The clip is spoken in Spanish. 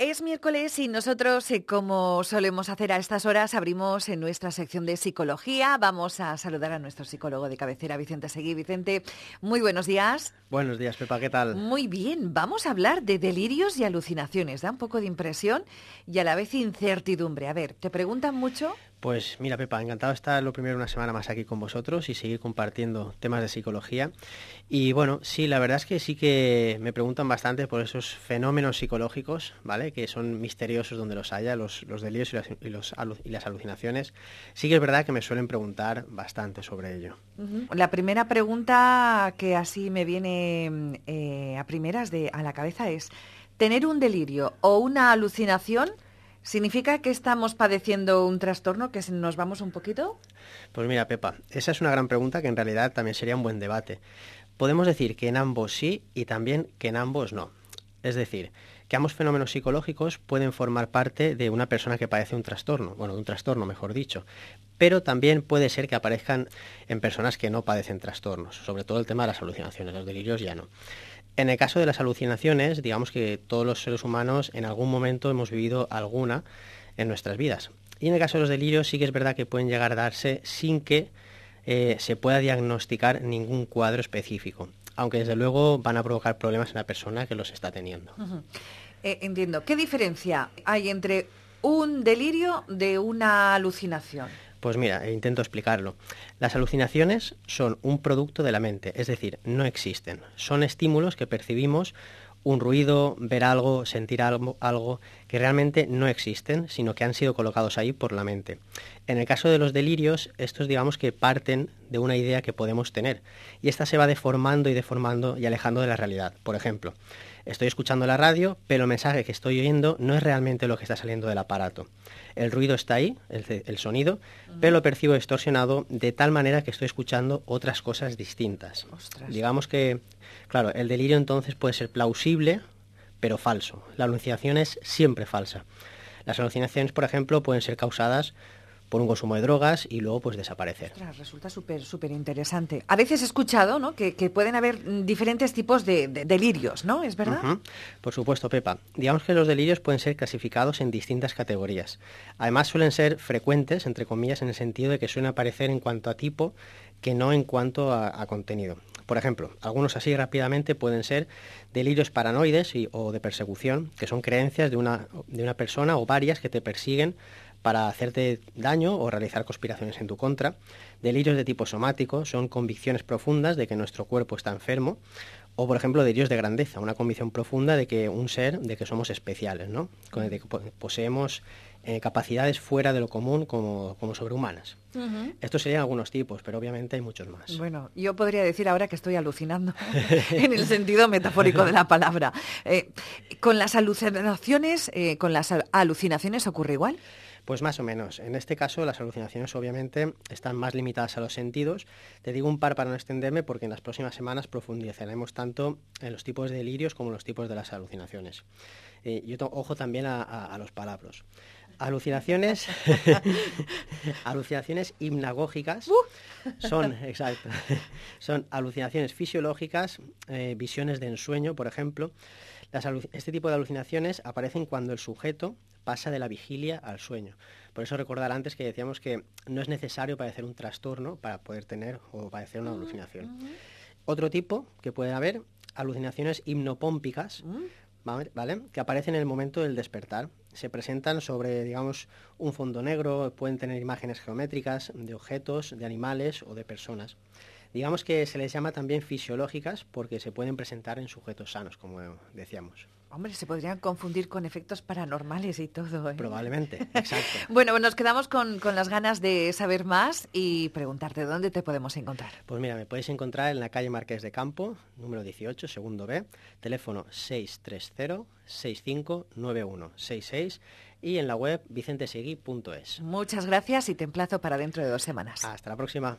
Es miércoles y nosotros, eh, como solemos hacer a estas horas, abrimos en nuestra sección de psicología. Vamos a saludar a nuestro psicólogo de cabecera, Vicente Seguí. Vicente, muy buenos días. Buenos días, Pepa, ¿qué tal? Muy bien, vamos a hablar de delirios y alucinaciones. Da un poco de impresión y a la vez incertidumbre. A ver, ¿te preguntan mucho? Pues mira, Pepa, encantado de estar lo primero una semana más aquí con vosotros y seguir compartiendo temas de psicología. Y bueno, sí, la verdad es que sí que me preguntan bastante por esos fenómenos psicológicos, ¿vale? Que son misteriosos donde los haya, los, delirios y las, y, los, y, las, alucinaciones. Sí que es verdad que me suelen preguntar bastante sobre ello. La primera pregunta que así me viene eh, a primeras de, a la cabeza es, ¿tener un delirio o una alucinación ¿Significa que estamos padeciendo un trastorno, que nos vamos un poquito? Pues mira, Pepa, esa es una gran pregunta que en realidad también sería un buen debate. Podemos decir que en ambos sí y también que en ambos no. Es decir, que ambos fenómenos psicológicos pueden formar parte de una persona que padece un trastorno, bueno, de un trastorno mejor dicho, pero también puede ser que aparezcan en personas que no padecen trastornos, sobre todo el tema de las alucinaciones, los delirios ya no. En el caso de las alucinaciones, digamos que todos los seres humanos en algún momento hemos vivido alguna en nuestras vidas. Y en el caso de los delirios sí que es verdad que pueden llegar a darse sin que eh, se pueda diagnosticar ningún cuadro específico, aunque desde luego van a provocar problemas en la persona que los está teniendo. Uh -huh. eh, entiendo. ¿Qué diferencia hay entre un delirio de una alucinación? Pues mira, intento explicarlo. Las alucinaciones son un producto de la mente, es decir, no existen. Son estímulos que percibimos, un ruido, ver algo, sentir algo, algo, que realmente no existen, sino que han sido colocados ahí por la mente. En el caso de los delirios, estos digamos que parten de una idea que podemos tener, y esta se va deformando y deformando y alejando de la realidad. Por ejemplo, estoy escuchando la radio, pero el mensaje que estoy oyendo no es realmente lo que está saliendo del aparato. El ruido está ahí, el, el sonido, uh -huh. pero lo percibo distorsionado de tal manera que estoy escuchando otras cosas distintas. Ostras. Digamos que, claro, el delirio entonces puede ser plausible, pero falso. La alucinación es siempre falsa. Las alucinaciones, por ejemplo, pueden ser causadas por un consumo de drogas y luego pues desaparecer. Ostras, resulta súper súper interesante. A veces he escuchado ¿no? que, que pueden haber diferentes tipos de, de delirios, ¿no? ¿Es verdad? Uh -huh. Por supuesto, Pepa. Digamos que los delirios pueden ser clasificados en distintas categorías. Además suelen ser frecuentes, entre comillas, en el sentido de que suelen aparecer en cuanto a tipo que no en cuanto a, a contenido. Por ejemplo, algunos así rápidamente pueden ser delirios paranoides y, o de persecución, que son creencias de una, de una persona o varias que te persiguen para hacerte daño o realizar conspiraciones en tu contra. Delirios de tipo somático son convicciones profundas de que nuestro cuerpo está enfermo. O, por ejemplo, delirios de grandeza, una convicción profunda de que un ser, de que somos especiales, ¿no? De que poseemos eh, capacidades fuera de lo común como, como sobrehumanas. Uh -huh. Estos serían algunos tipos, pero obviamente hay muchos más. Bueno, yo podría decir ahora que estoy alucinando en el sentido metafórico de la palabra. Eh, ¿Con las alucinaciones, eh, con las alucinaciones ocurre igual? Pues más o menos. En este caso, las alucinaciones obviamente están más limitadas a los sentidos. Te digo un par para no extenderme porque en las próximas semanas profundizaremos tanto en los tipos de delirios como en los tipos de las alucinaciones. Eh, yo ojo también a, a, a los palabras. Alucinaciones, alucinaciones hipnagógicas uh. son, exacto, son alucinaciones fisiológicas, eh, visiones de ensueño, por ejemplo. Las este tipo de alucinaciones aparecen cuando el sujeto pasa de la vigilia al sueño. Por eso recordar antes que decíamos que no es necesario padecer un trastorno para poder tener o padecer una alucinación. Uh -huh. Otro tipo que puede haber, alucinaciones hipnopómpicas, uh -huh. ¿vale? Que aparecen en el momento del despertar. Se presentan sobre, digamos, un fondo negro, pueden tener imágenes geométricas de objetos, de animales o de personas. Digamos que se les llama también fisiológicas porque se pueden presentar en sujetos sanos, como decíamos. Hombre, se podrían confundir con efectos paranormales y todo. ¿eh? Probablemente, exacto. bueno, nos quedamos con, con, las ganas de saber más y preguntarte dónde te podemos encontrar. Pues mira, me podéis encontrar en la calle Marqués de Campo, número 18, segundo B, teléfono 630-6591-66 y en la web vicentesegui.es. Muchas gracias y te emplazo para dentro de dos semanas. Hasta la próxima.